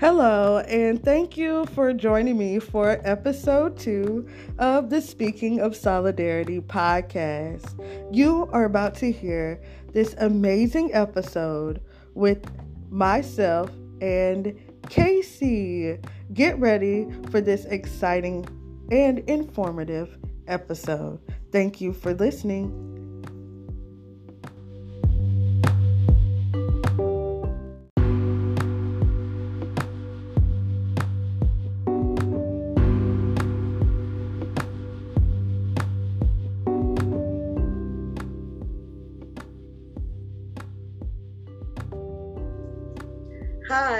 Hello, and thank you for joining me for episode two of the Speaking of Solidarity podcast. You are about to hear this amazing episode with myself and Casey. Get ready for this exciting and informative episode. Thank you for listening.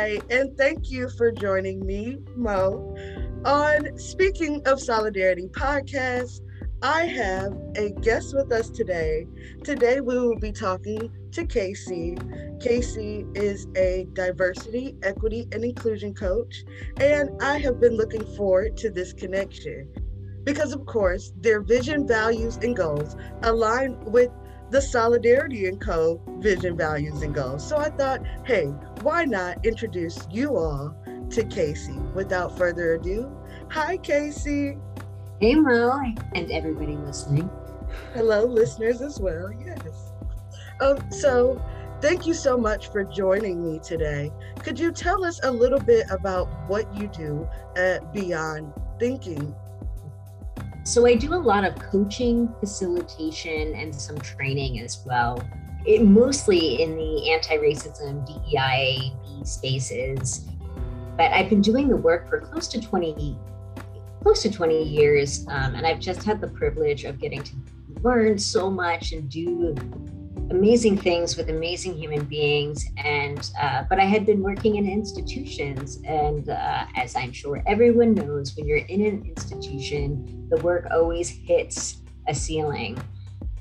Hi, and thank you for joining me, Mo, on Speaking of Solidarity podcast. I have a guest with us today. Today, we will be talking to Casey. Casey is a diversity, equity, and inclusion coach, and I have been looking forward to this connection because, of course, their vision, values, and goals align with the Solidarity and Co. vision, values, and goals. So I thought, hey, why not introduce you all to Casey? Without further ado, hi, Casey. Hey, Mo, and everybody listening. Hello, listeners as well. Yes. Um, so, thank you so much for joining me today. Could you tell us a little bit about what you do at Beyond Thinking so I do a lot of coaching, facilitation, and some training as well. It mostly in the anti-racism DEI spaces. But I've been doing the work for close to 20 close to 20 years. Um, and I've just had the privilege of getting to learn so much and do amazing things with amazing human beings. And uh, but i had been working in institutions. And uh, as i'm sure everyone knows when you're in an institution the work always hits a ceiling.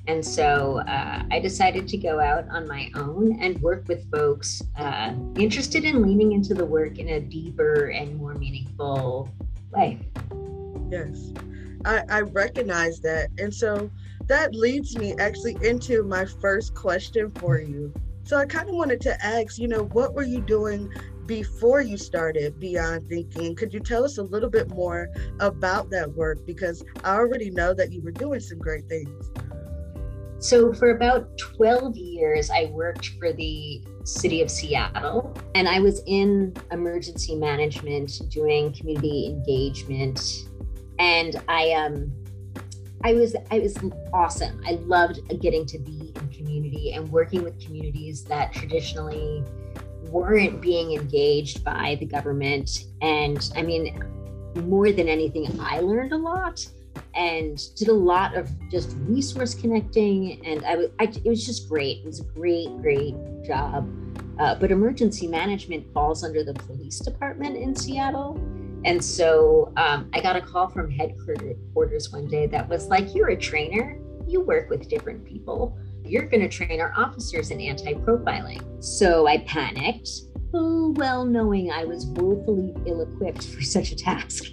And so uh, i decided to go out on my own and work with folks uh, interested in leaning into the work in a deeper and more meaningful way. Yes. I, I recognize that. And so that leads me actually into my first question for you. So I kind of wanted to ask, you know, what were you doing before you started Beyond Thinking? Could you tell us a little bit more about that work? Because I already know that you were doing some great things. So, for about 12 years, I worked for the city of Seattle and I was in emergency management doing community engagement. And I um, I was I was awesome. I loved getting to be in community and working with communities that traditionally weren't being engaged by the government. And I mean, more than anything, I learned a lot and did a lot of just resource connecting. And I, I it was just great. It was a great, great job. Uh, but emergency management falls under the police department in Seattle. And so um, I got a call from headquarters one day that was like, You're a trainer, you work with different people. You're going to train our officers in anti profiling. So I panicked, full well knowing I was woefully ill equipped for such a task.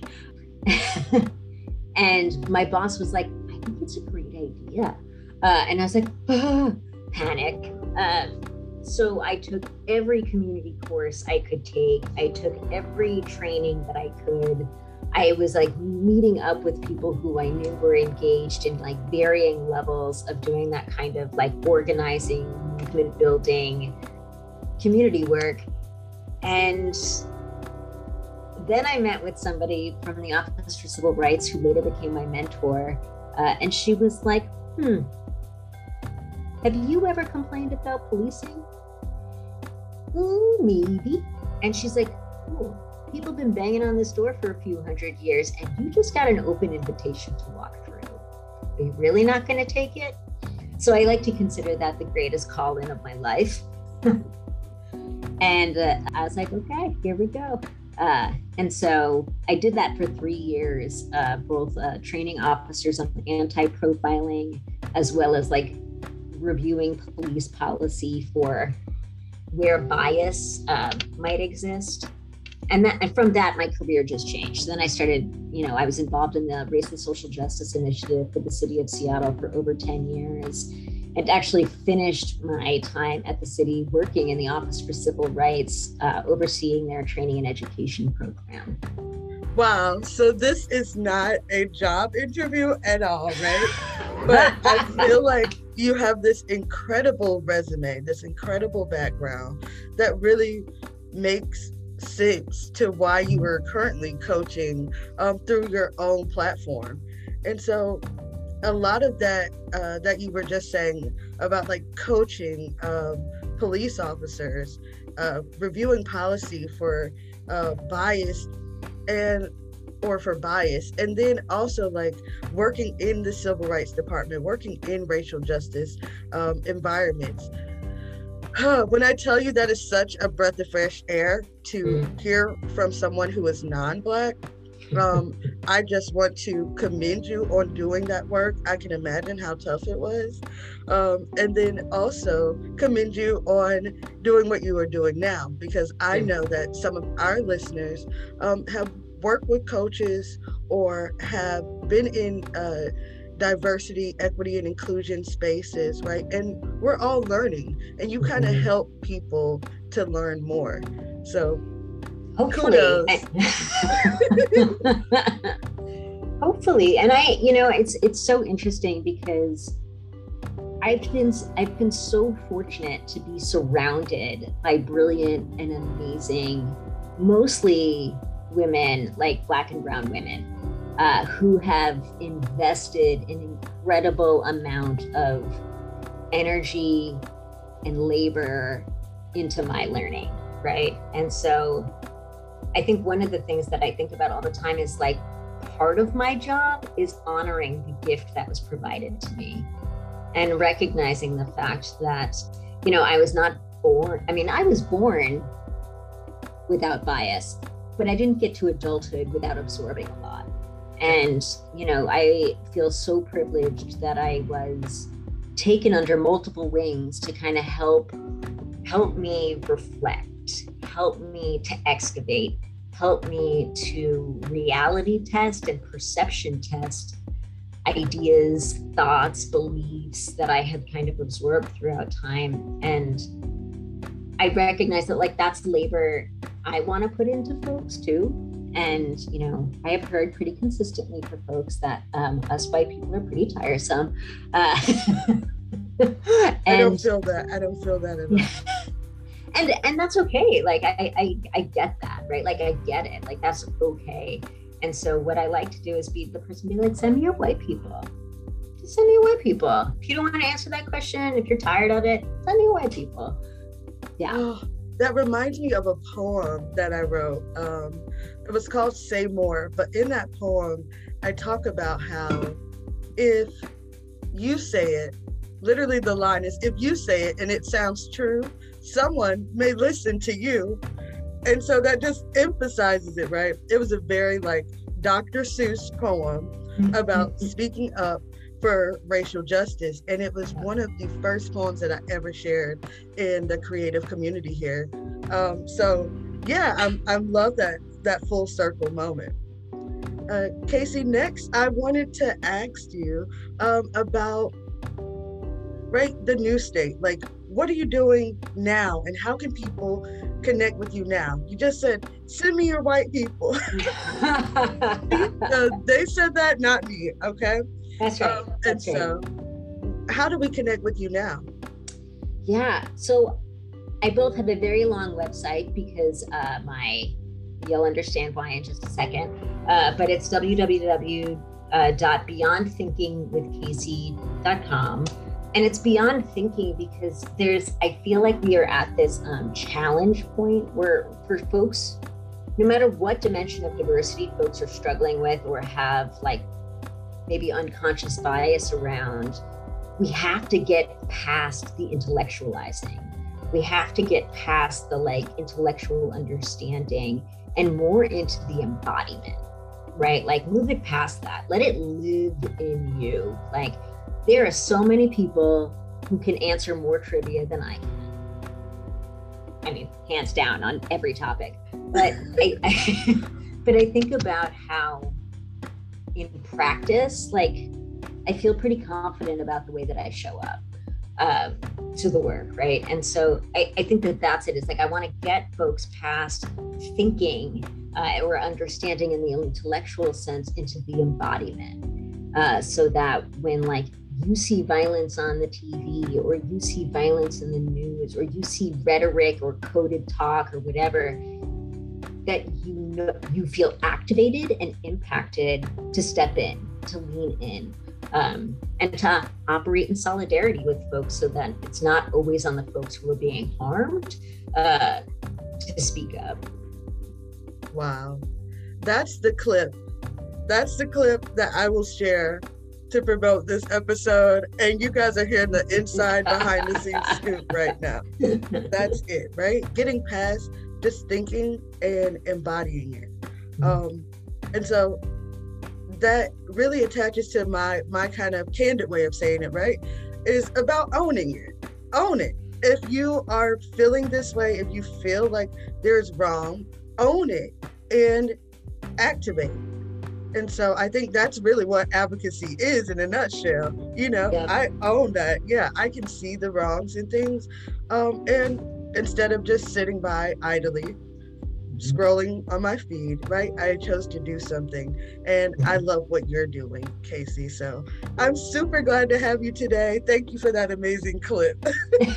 and my boss was like, I think it's a great idea. Uh, and I was like, panic. Uh, so I took every community course I could take. I took every training that I could. I was like meeting up with people who I knew were engaged in like varying levels of doing that kind of like organizing, movement building, community work. And then I met with somebody from the Office for Civil Rights who later became my mentor. Uh, and she was like, hmm, have you ever complained about policing? maybe. And she's like, people have been banging on this door for a few hundred years, and you just got an open invitation to walk through. Are you really not going to take it? So I like to consider that the greatest call in of my life. and uh, I was like, okay, here we go. Uh, and so I did that for three years, uh, both uh, training officers on anti profiling as well as like reviewing police policy for where bias uh, might exist. And, that, and from that, my career just changed. Then I started, you know, I was involved in the Race and Social Justice Initiative for the city of Seattle for over 10 years. and actually finished my time at the city working in the Office for Civil Rights, uh, overseeing their training and education program. Wow. So this is not a job interview at all, right? but I feel like you have this incredible resume, this incredible background that really makes sense to why you are currently coaching um, through your own platform. And so a lot of that uh, that you were just saying about like coaching um, police officers, uh, reviewing policy for uh, bias and or for bias and then also like working in the civil rights department working in racial justice um, environments when I tell you that is such a breath of fresh air to mm. hear from someone who is non-black, um, I just want to commend you on doing that work. I can imagine how tough it was. Um, and then also commend you on doing what you are doing now, because I know that some of our listeners um, have worked with coaches or have been in uh, diversity, equity, and inclusion spaces, right? And we're all learning, and you kind of mm-hmm. help people to learn more. So, hopefully, hopefully, and I, you know, it's it's so interesting because I've been I've been so fortunate to be surrounded by brilliant and amazing, mostly women, like Black and Brown women uh, who have invested an incredible amount of energy and labor into my learning, right? And so I think one of the things that I think about all the time is like part of my job is honoring the gift that was provided to me and recognizing the fact that, you know, I was not born, I mean, I was born without bias, but I didn't get to adulthood without absorbing a lot. And, you know, I feel so privileged that I was taken under multiple wings to kind of help help me reflect, help me to excavate, help me to reality test and perception test ideas, thoughts, beliefs that I had kind of absorbed throughout time. And I recognize that like that's labor I want to put into folks too and, you know, I have heard pretty consistently for folks that um, us white people are pretty tiresome. Uh, and, I don't feel that. I don't feel that at all. and and that's okay. Like I, I I get that, right? Like I get it. Like that's okay. And so what I like to do is be the person be like, send me your white people. Just send me your white people. If you don't want to answer that question, if you're tired of it, send me your white people. Yeah. Oh, that reminds me of a poem that I wrote. Um, it was called Say More, but in that poem, I talk about how if you say it, literally the line is if you say it and it sounds true, someone may listen to you. And so that just emphasizes it, right? It was a very like Dr. Seuss poem mm-hmm. about speaking up for racial justice. And it was one of the first poems that I ever shared in the creative community here. Um, so yeah, I'm, I love that that full circle moment. Uh, Casey, next, I wanted to ask you um, about right the new state. Like, what are you doing now, and how can people connect with you now? You just said, "Send me your white people." uh, they said that, not me. Okay. That's right. Um, That's and right. so, how do we connect with you now? Yeah. So I both have a very long website because uh, my You'll understand why in just a second. Uh, but it's www.beyondthinkingwithcasey.com. And it's beyond thinking because there's, I feel like we are at this um, challenge point where for folks, no matter what dimension of diversity folks are struggling with or have like maybe unconscious bias around, we have to get past the intellectualizing. We have to get past the like intellectual understanding and more into the embodiment, right? Like move it past that. Let it live in you. Like there are so many people who can answer more trivia than I can. I mean, hands down on every topic. But I, I but I think about how in practice, like I feel pretty confident about the way that I show up. um, to the work, right? And so I, I think that that's it. It's like I want to get folks past thinking uh, or understanding in the intellectual sense into the embodiment, uh, so that when like you see violence on the TV or you see violence in the news or you see rhetoric or coded talk or whatever, that you know you feel activated and impacted to step in, to lean in, um, and to operate in solidarity with folks so that it's not always on the folks who are being harmed uh, to speak up. Wow. That's the clip. That's the clip that I will share to promote this episode. And you guys are hearing the inside behind the scenes scoop right now. That's it, right? Getting past just thinking and embodying it. Um, and so that really attaches to my my kind of candid way of saying it, right? Is about owning it. Own it. If you are feeling this way, if you feel like there's wrong, own it and activate. And so I think that's really what advocacy is in a nutshell. You know, yep. I own that. Yeah, I can see the wrongs and things. Um, and instead of just sitting by idly, scrolling on my feed, right? I chose to do something. And I mm-hmm. love what you're doing, Casey. So I'm super glad to have you today. Thank you for that amazing clip.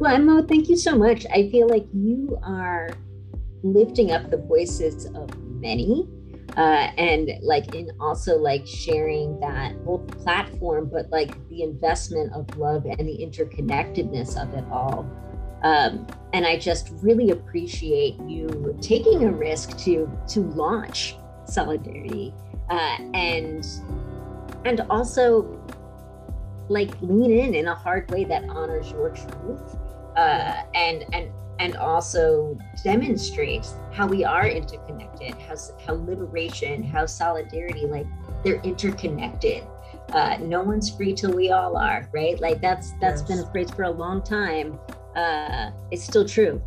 well, Emma, thank you so much. I feel like you are lifting up the voices of many. Uh, and like in also like sharing that both platform but like the investment of love and the interconnectedness of it all. Um, and I just really appreciate you taking a risk to to launch solidarity. Uh, and and also like lean in in a hard way that honors your truth. Uh, and and and also demonstrates how we are interconnected how how liberation how solidarity like they're interconnected uh, no one's free till we all are right like that's that's yes. been a phrase for a long time uh, it's still true.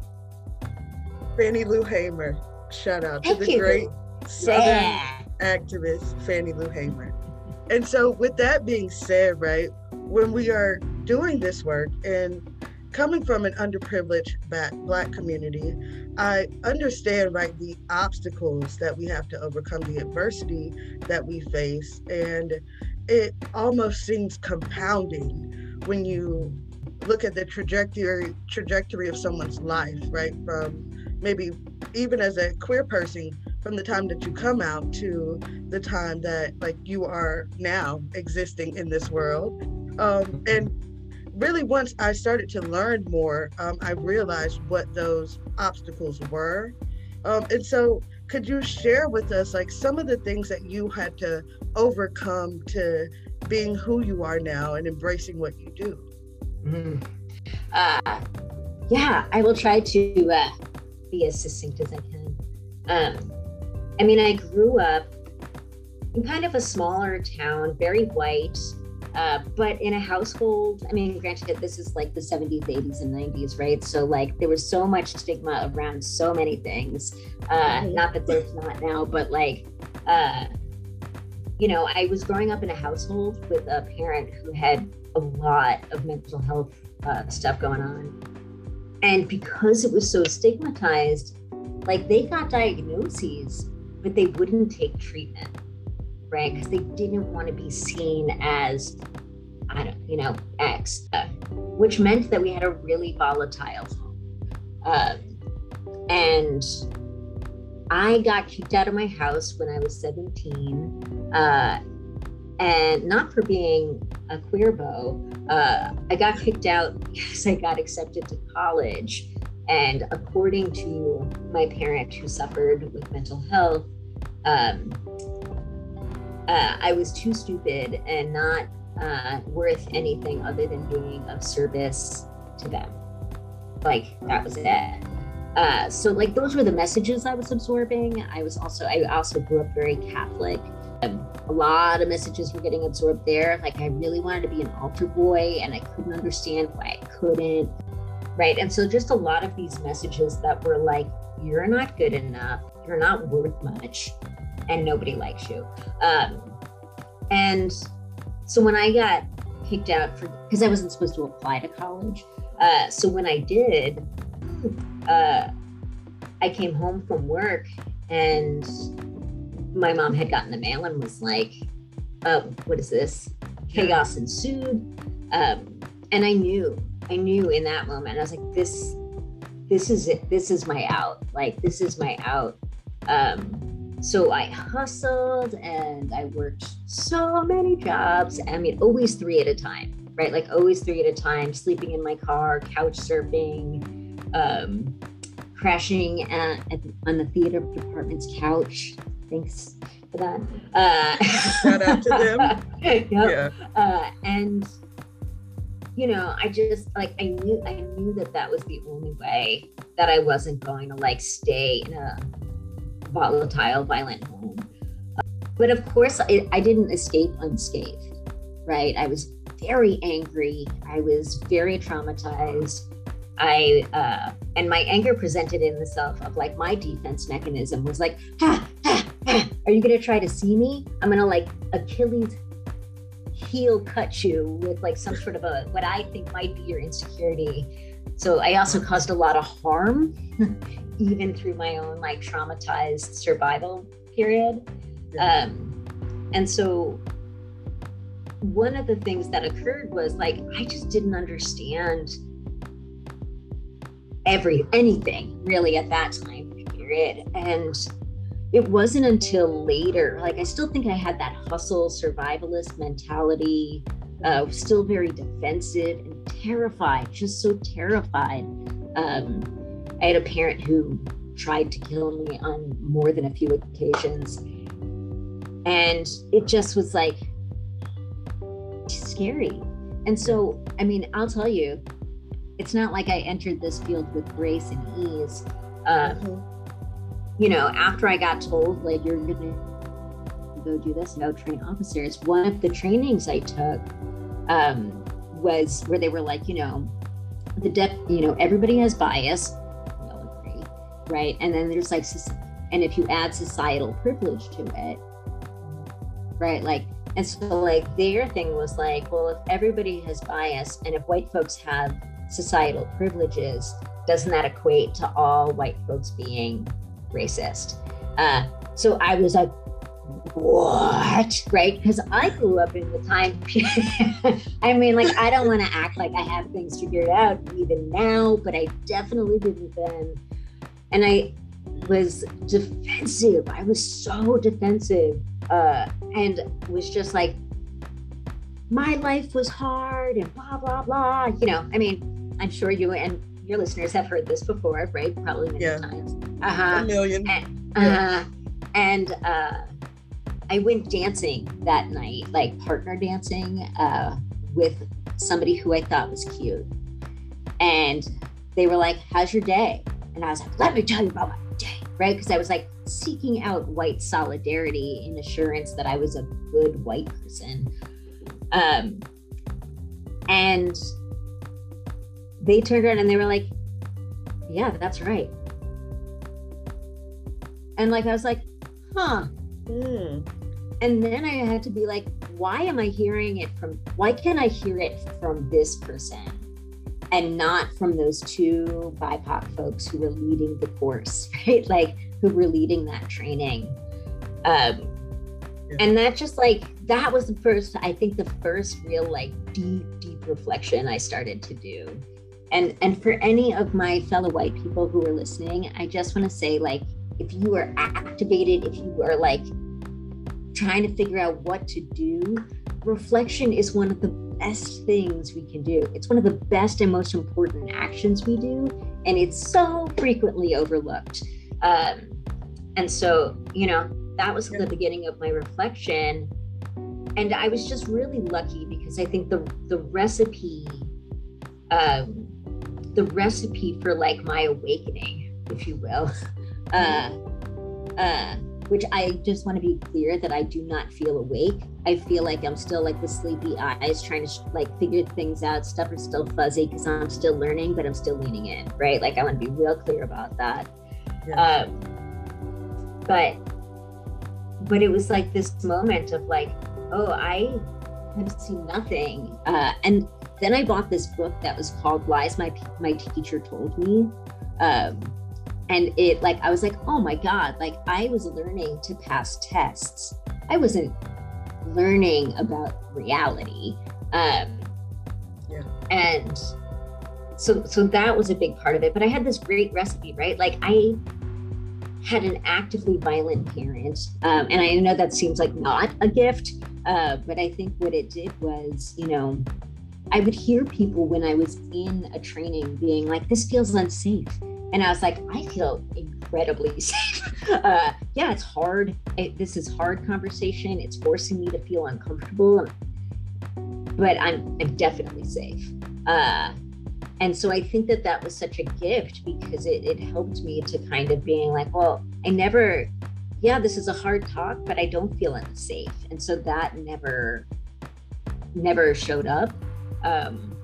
Fannie Lou Hamer. Shout out Thank to the you. great Southern yeah. activist, Fannie Lou Hamer. And so, with that being said, right, when we are doing this work and coming from an underprivileged black, black community, I understand, right, the obstacles that we have to overcome, the adversity that we face. And it almost seems compounding when you look at the trajectory trajectory of someone's life, right? From maybe even as a queer person, from the time that you come out to the time that like you are now existing in this world. Um, and really once I started to learn more, um, I realized what those obstacles were. Um, and so could you share with us like some of the things that you had to overcome to being who you are now and embracing what you do? Mm. Uh, yeah, I will try to uh, be as succinct as I can. Um, I mean, I grew up in kind of a smaller town, very white, uh, but in a household. I mean, granted, this is like the 70s, 80s, and 90s, right? So, like, there was so much stigma around so many things. Uh, mm-hmm. Not that there's not now, but like, uh, you know, I was growing up in a household with a parent who had a lot of mental health uh, stuff going on. And because it was so stigmatized, like they got diagnoses, but they wouldn't take treatment, right? Because they didn't want to be seen as, I don't, you know, X, uh, which meant that we had a really volatile home. Um, and I got kicked out of my house when I was 17. Uh, and not for being a queer beau. Uh, I got kicked out because I got accepted to college. And according to my parent who suffered with mental health, um, uh, I was too stupid and not uh, worth anything other than being of service to them. Like, that was it. Uh, so like those were the messages I was absorbing. I was also I also grew up very Catholic, a lot of messages were getting absorbed there. Like I really wanted to be an altar boy and I couldn't understand why I couldn't. Right. And so just a lot of these messages that were like, you're not good enough, you're not worth much, and nobody likes you. Um, and so when I got kicked out for because I wasn't supposed to apply to college. Uh, so when I did, uh, I came home from work and my mom had gotten the mail and was like, uh, "What is this?" Chaos ensued, um, and I knew, I knew in that moment. I was like, "This, this is it. This is my out. Like this is my out." Um, so I hustled and I worked so many jobs. I mean, always three at a time, right? Like always three at a time, sleeping in my car, couch surfing, um, crashing at, at, on the theater department's couch. Thanks for that. Uh, Shout out to them. yep. Yeah. Uh, and you know, I just like I knew I knew that that was the only way that I wasn't going to like stay in a volatile, violent home. But of course, I, I didn't escape unscathed, right? I was very angry. I was very traumatized. I uh, and my anger presented in the self of like my defense mechanism was like, ha, ha, ha, are you gonna try to see me? I'm gonna like Achilles heel cut you with like some sort of a what I think might be your insecurity. So I also caused a lot of harm, even through my own like traumatized survival period. Um, and so one of the things that occurred was like I just didn't understand every anything really at that time period and it wasn't until later like i still think i had that hustle survivalist mentality uh, still very defensive and terrified just so terrified um, i had a parent who tried to kill me on more than a few occasions and it just was like scary and so i mean i'll tell you it's not like I entered this field with grace and ease. Uh, mm-hmm. You know, after I got told, like, you're going to go do this, no train officers, one of the trainings I took um, was where they were like, you know, the depth, you know, everybody has bias, we'll agree, right? And then there's like, and if you add societal privilege to it, right? Like, and so like their thing was like, well, if everybody has bias and if white folks have societal privileges, doesn't that equate to all white folks being racist? Uh, so I was like, what? Right? Because I grew up in the time. I mean, like, I don't want to act like I have things figured out even now, but I definitely didn't then. And I was defensive. I was so defensive uh, and was just like, my life was hard and blah, blah, blah. You know, I mean, I'm sure you and your listeners have heard this before, right? Probably many yeah. times. Uh-huh. A million. And, uh, yeah. and uh, I went dancing that night, like partner dancing uh, with somebody who I thought was cute. And they were like, How's your day? And I was like, Let me tell you about my day, right? Because I was like seeking out white solidarity in assurance that I was a good white person. Um, and they turned around and they were like, yeah, that's right. And like, I was like, huh. Mm. And then I had to be like, why am I hearing it from, why can't I hear it from this person and not from those two BIPOC folks who were leading the course, right? Like, who were leading that training. Um, yeah. And that just like, that was the first, I think the first real like deep, deep reflection I started to do and and for any of my fellow white people who are listening i just want to say like if you are activated if you are like trying to figure out what to do reflection is one of the best things we can do. It's one of the best and most important actions we do and it's so frequently overlooked. Um, and so you know that was the beginning of my reflection. And i was just really lucky because i think the the recipe um, the recipe for like my awakening, if you will. Uh, uh, which I just want to be clear that I do not feel awake. I feel like I'm still like the sleepy eyes trying to like figure things out. Stuff is still fuzzy because I'm still learning, but I'm still leaning in, right? Like I want to be real clear about that. Yeah. Um, but but it was like this moment of like, oh, I I've seen nothing. Uh, and then I bought this book that was called Lies My My Teacher Told Me. Um, and it like I was like, oh my God, like I was learning to pass tests. I wasn't learning about reality. Um, yeah. And so so that was a big part of it. But I had this great recipe, right? Like I had an actively violent parent. Um, and I know that seems like not a gift, uh, but I think what it did was, you know, I would hear people when I was in a training being like, this feels unsafe. And I was like, I feel incredibly safe. Uh, yeah, it's hard. It, this is hard conversation. It's forcing me to feel uncomfortable, but I'm, I'm definitely safe. Uh, and so I think that that was such a gift because it, it helped me to kind of being like, well, I never, yeah, this is a hard talk, but I don't feel unsafe. And so that never, never showed up. Um,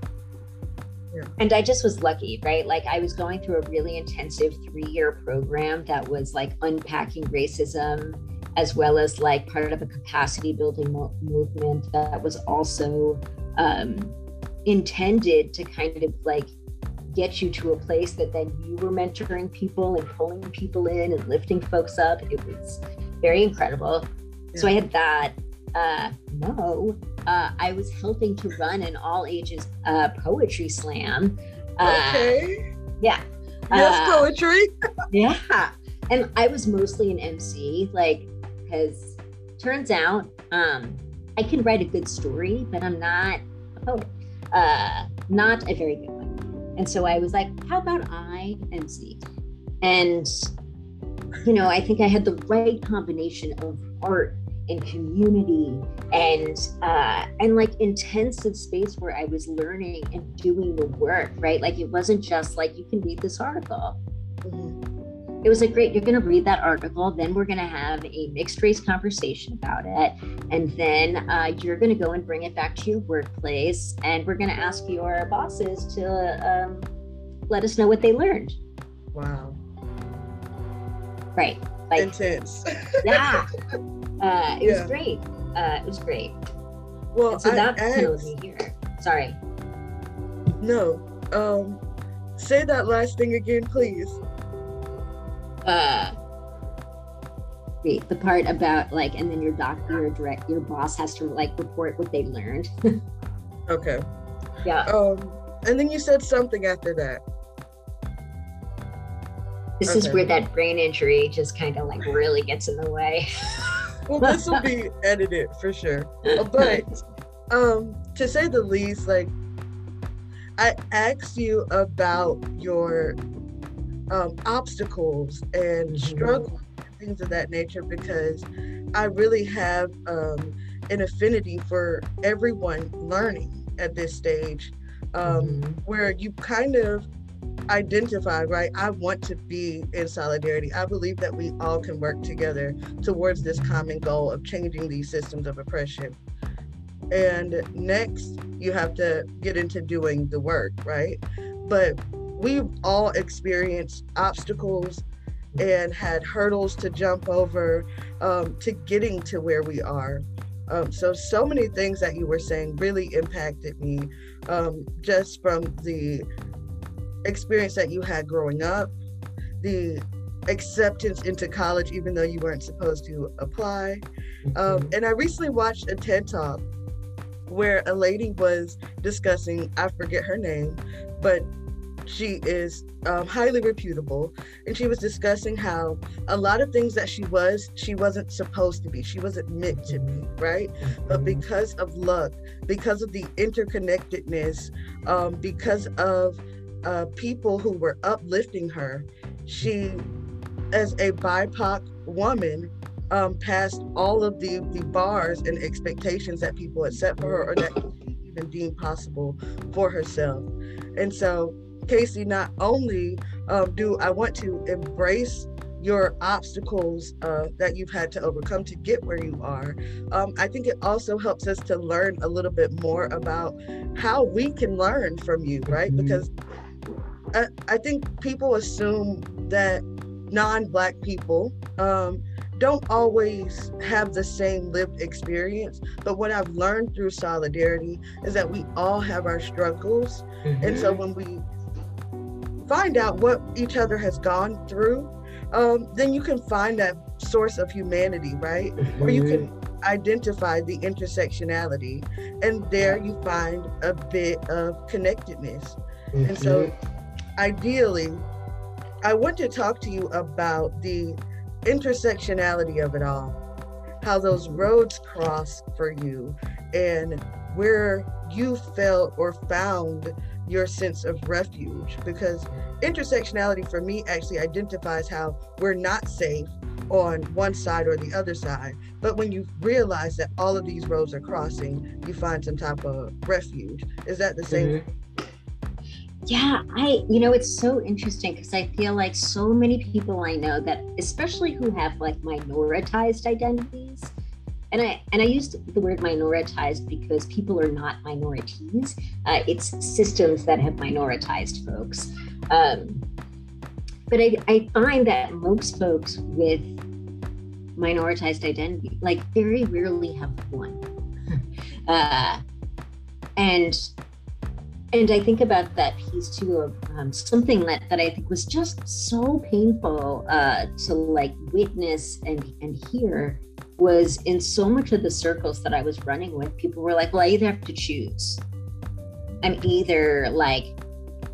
yeah. And I just was lucky, right? Like I was going through a really intensive three year program that was like unpacking racism, as well as like part of a capacity building mo- movement that was also um, intended to kind of like get you to a place that then you were mentoring people and pulling people in and lifting folks up. It was very incredible. Yeah. So I had that. Uh, no, uh, I was helping to run an all ages uh, poetry slam. Uh, okay. Yeah. Yes, uh, poetry. yeah. And I was mostly an MC, like, because turns out um, I can write a good story, but I'm not a poet uh, not a very good one. And so I was like, how about I MC? And, you know, I think I had the right combination of art and community and uh, and like intensive space where I was learning and doing the work, right? Like it wasn't just like you can read this article. Mm-hmm. It was like great you're going to read that article then we're going to have a mixed race conversation about it and then uh, you're going to go and bring it back to your workplace and we're going to ask your bosses to um, let us know what they learned. Wow. Right like intense. Yeah uh, it yeah. was great. Uh, it was great. Well and so that kind of me here. Sorry. No um say that last thing again please. Uh wait the part about like and then your doctor your direct your boss has to like report what they learned. Okay. Yeah. Um and then you said something after that. This okay. is where that brain injury just kind of like really gets in the way well this will be edited for sure but um to say the least like i asked you about your um, obstacles and mm-hmm. struggles and things of that nature because I really have um, an affinity for everyone learning at this stage um, mm-hmm. where you kind of identify, right? I want to be in solidarity. I believe that we all can work together towards this common goal of changing these systems of oppression. And next, you have to get into doing the work, right? But we've all experienced obstacles and had hurdles to jump over um, to getting to where we are. Um, so, so many things that you were saying really impacted me um, just from the experience that you had growing up, the acceptance into college, even though you weren't supposed to apply. Um, mm-hmm. and I recently watched a TED Talk where a lady was discussing, I forget her name, but she is um, highly reputable and she was discussing how a lot of things that she was she wasn't supposed to be she wasn't meant to be right but mm-hmm. because of luck because of the interconnectedness um, because of uh, people who were uplifting her she as a bipoc woman um, passed all of the, the bars and expectations that people had set for her or that she even deemed possible for herself and so Casey, not only um, do I want to embrace your obstacles uh, that you've had to overcome to get where you are, um, I think it also helps us to learn a little bit more about how we can learn from you, right? Mm-hmm. Because I, I, think people assume that non Black people um, don't always have the same lived experience. But what I've learned through solidarity is that we all have our struggles. Mm-hmm. And so when we find out what each other has gone through, um, then you can find that source of humanity, right? Mm-hmm. Or you can identify the intersectionality, and there you find a bit of connectedness. Mm-hmm. And so, mm-hmm. Ideally, I want to talk to you about the intersectionality of it all, how those roads cross for you, and where you felt or found your sense of refuge. Because intersectionality for me actually identifies how we're not safe on one side or the other side. But when you realize that all of these roads are crossing, you find some type of refuge. Is that the same? Mm-hmm. Yeah, I, you know, it's so interesting because I feel like so many people I know that, especially who have like minoritized identities, and I and I used the word minoritized because people are not minorities. Uh, it's systems that have minoritized folks. Um, but I, I find that most folks with minoritized identity, like very rarely have one. uh, and and I think about that piece too of um, something that, that I think was just so painful uh, to like witness and and hear was in so much of the circles that I was running with, people were like, well, I either have to choose. I'm either like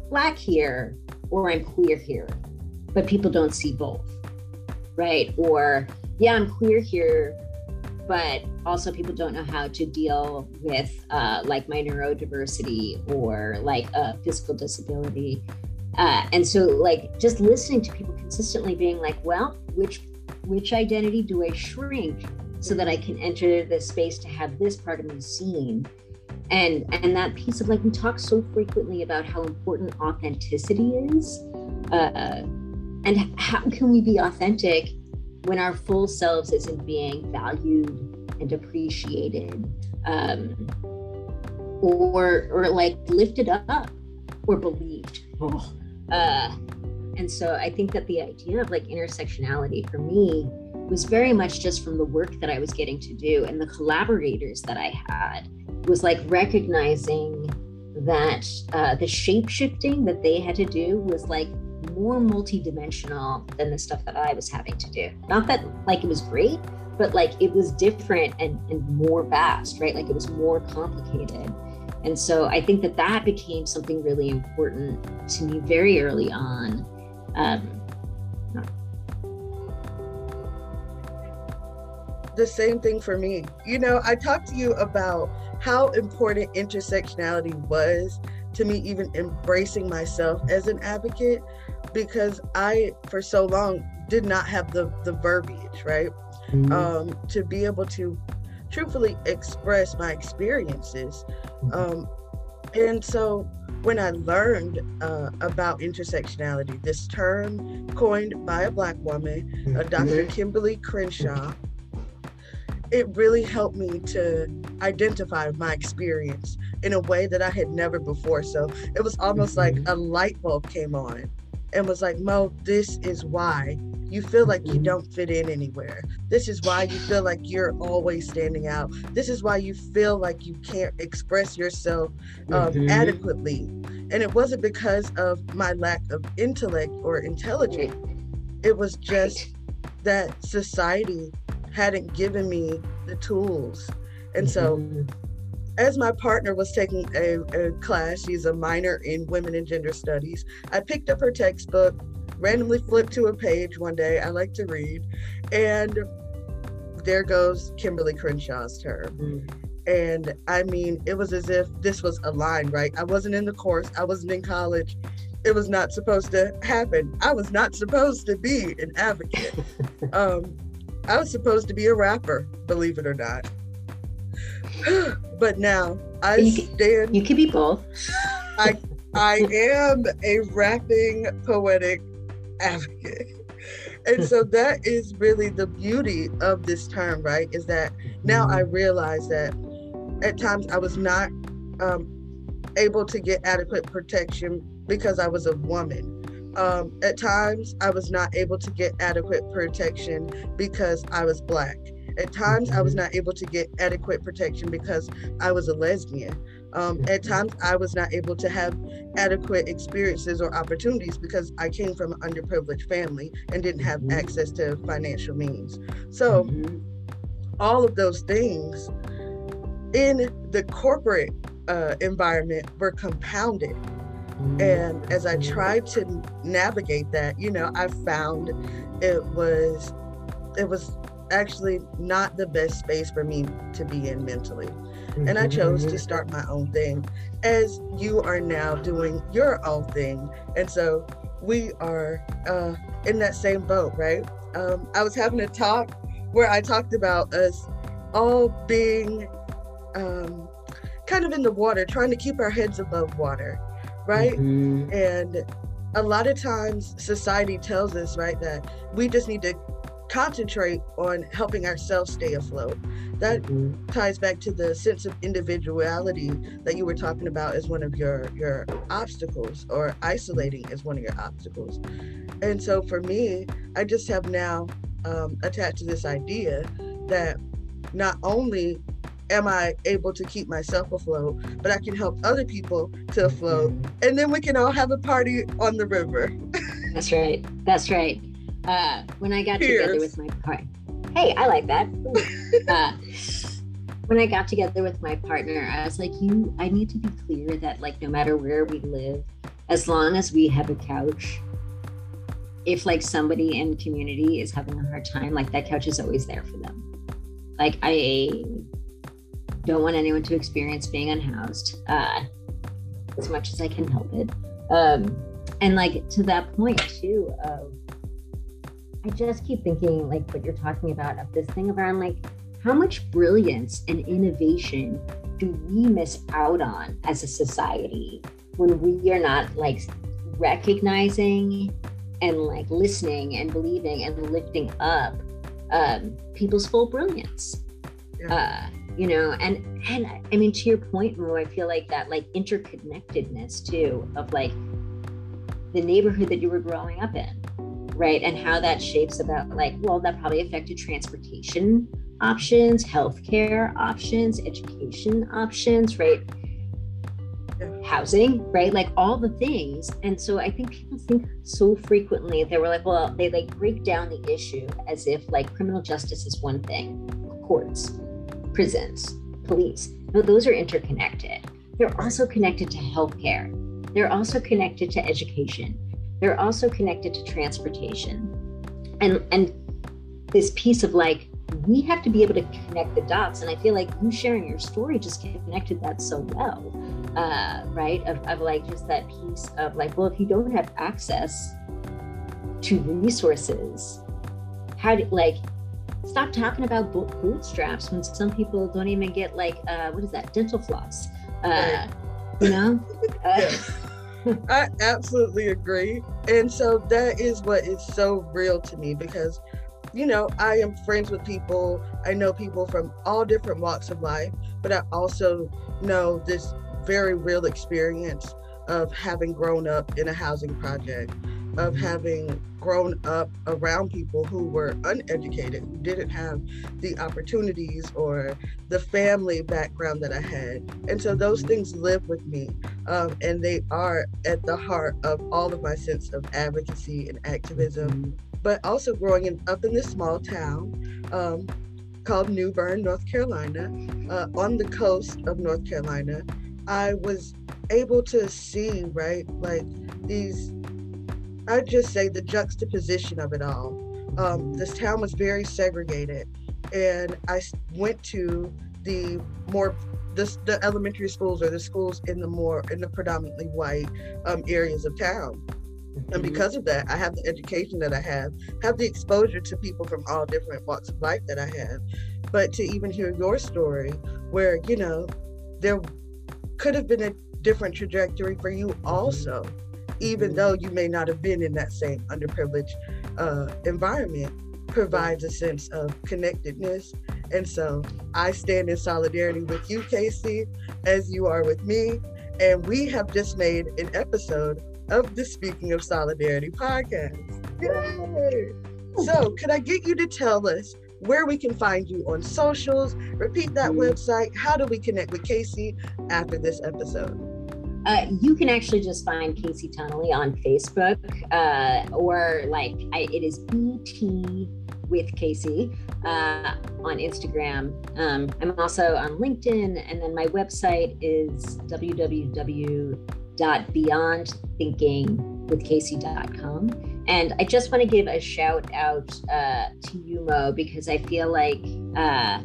black here or I'm queer here, but people don't see both, right? Or yeah, I'm queer here, but also people don't know how to deal with uh, like my neurodiversity or like a physical disability. Uh, and so like just listening to people consistently being like, well, which which identity do I shrink so that I can enter the space to have this part of me seen? And and that piece of like we talk so frequently about how important authenticity is. Uh, and how can we be authentic when our full selves isn't being valued and appreciated um, or or like lifted up or believed oh. uh, and so i think that the idea of like intersectionality for me was very much just from the work that i was getting to do and the collaborators that i had was like recognizing that uh, the shape shifting that they had to do was like more multidimensional than the stuff that I was having to do. Not that like it was great, but like it was different and, and more vast, right? Like it was more complicated. And so I think that that became something really important to me very early on. Um, the same thing for me. You know, I talked to you about how important intersectionality was to me, even embracing myself as an advocate because I, for so long, did not have the the verbiage, right? Mm-hmm. Um, to be able to truthfully express my experiences. Mm-hmm. Um, and so when I learned uh, about intersectionality, this term coined by a Black woman, uh, mm-hmm. Dr. Kimberlé Crenshaw, it really helped me to identify my experience in a way that I had never before. So it was almost like mm-hmm. a light bulb came on and was like, Mo, this is why you feel like you mm-hmm. don't fit in anywhere. This is why you feel like you're always standing out. This is why you feel like you can't express yourself um, mm-hmm. adequately. And it wasn't because of my lack of intellect or intelligence, it was just that society hadn't given me the tools. And so mm-hmm as my partner was taking a, a, class, she's a minor in women and gender studies. I picked up her textbook, randomly flipped to a page one day. I like to read, and there goes Kimberlé Crenshaw's term. Mm. And I mean, it was as if this was a line, right? I wasn't in the course, I wasn't in college. It was not supposed to happen. I was not supposed to be an advocate. um, I was supposed to be a rapper, believe it or not. but now I you stand. you could be both. I I am a rapping poetic advocate. And so that is really the beauty of this term, right? Is that now I mm-hmm. realize that at times I was not um, able to get adequate protection because I was a woman. Um, at times, I was not able to get adequate protection because I was Black. At times, I was not able to get adequate protection because I was a lesbian. Um, at mm-hmm. times, I was not able to have adequate experiences or opportunities because I came from an underprivileged family and didn't have mm-hmm. access to financial means. So, mm-hmm. all of those things in the corporate uh, environment were compounded. And as I tried to navigate that, you know, I found it was it was actually not the best space for me to be in mentally. Mm-hmm. And I chose to start my own thing as you are now doing your own thing. And so we are uh, in that same boat, right? Um, I was having a talk where I talked about us all being um, kind of in the water, trying to keep our heads above water, right? Mm-hmm. And a lot of times society tells us, right, that we just need to concentrate on helping ourselves stay afloat. That mm-hmm. ties back to the sense of individuality that you were talking about as one of your your obstacles or isolating as one of your obstacles. And so for me, I just have now um, attached to this idea that not only am I able to keep myself afloat, but I can help other people to afloat, mm-hmm. and then we can all have a party on the river. That's right. That's right uh, when I got Cheers. together with my partner. Hey, I like that. uh, when I got together with my partner, I was like, you, I need to be clear that, like, no matter where we live, as long as we have a couch, if like somebody in community is having a hard time, like that couch is always there for them. Like, I don't want anyone to experience being unhoused uh, as much as I can help it. Um, and like to that point too of I just keep thinking like what you're talking about of this thing around like how much brilliance and innovation do we miss out on as a society when we are not like recognizing and like listening and believing and lifting up um, people's full brilliance yeah. uh, you know and and i mean to your point Mo, i feel like that like interconnectedness too of like the neighborhood that you were growing up in right? And how that shapes about like, well, that probably affected transportation options, healthcare options, education options, right? Housing, right? Like all the things. And so I think people think so frequently they were like, well, they like break down the issue as if like criminal justice is one thing, courts, prisons, police. No, those are interconnected. They're also connected to healthcare. They're also connected to education they're also connected to transportation. And and this piece of like we have to be able to connect the dots and i feel like you sharing your story just connected that so well uh, right? Of, of like just that piece of like well if you don't have access to resources how do like stop talking about bootstraps when some people don't even get like uh, what is that? Dental floss uh, you know? Uh, I absolutely agree. And so that is what is so real to me because, you know, I am friends with people. I know people from all different walks of life, but I also know this very real experience of having grown up in a housing project, of having grown up around people who were uneducated, who didn't have the opportunities or the family background that I had. And so those things live with me. Um, and they are at the heart of all of my sense of advocacy and activism. Mm-hmm. But also growing in, up in this small town um, called New Bern, North Carolina, uh, on the coast of North Carolina, I was able to see, right, like these I'd just say the juxtaposition of it all. Um, this town was very segregated, and I went to the more the, the elementary schools or the schools in the more in the predominantly white um, areas of town. And mm-hmm. because of that, I have the education that I have, have the exposure to people from all different walks of life that I have. But to even hear your story, where you know there could have been a different trajectory for you also even though you may not have been in that same underprivileged uh, environment, provides a sense of connectedness. And so I stand in solidarity with you, Casey, as you are with me. and we have just made an episode of the Speaking of Solidarity podcast. Yay! So, could I get you to tell us where we can find you on socials? Repeat that website. How do we connect with Casey after this episode? Uh, you can actually just find Casey Tunnelly on Facebook, uh, or like I, it is BT with Casey uh, on Instagram. Um, I'm also on LinkedIn, and then my website is www.beyondthinkingwithcasey.com. And I just want to give a shout out uh, to you, Mo, because I feel like uh,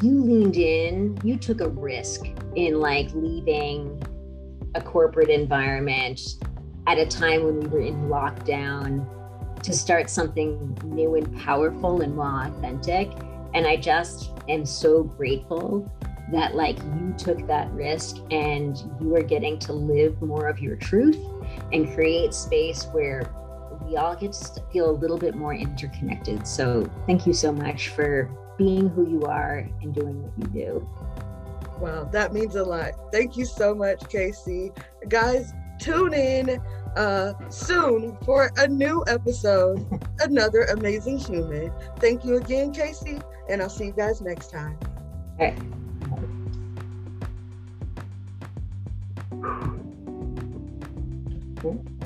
you leaned in, you took a risk in like leaving a corporate environment at a time when we were in lockdown to start something new and powerful and more authentic. And I just am so grateful that like you took that risk and you are getting to live more of your truth and create space where we all get to feel a little bit more interconnected. So thank you so much for being who you are and doing what you do. Wow, that means a lot. Thank you so much, Casey. Guys, tune in uh, soon for a new episode, Another Amazing Human. Thank you again, Casey, and I'll see you guys next time. All right.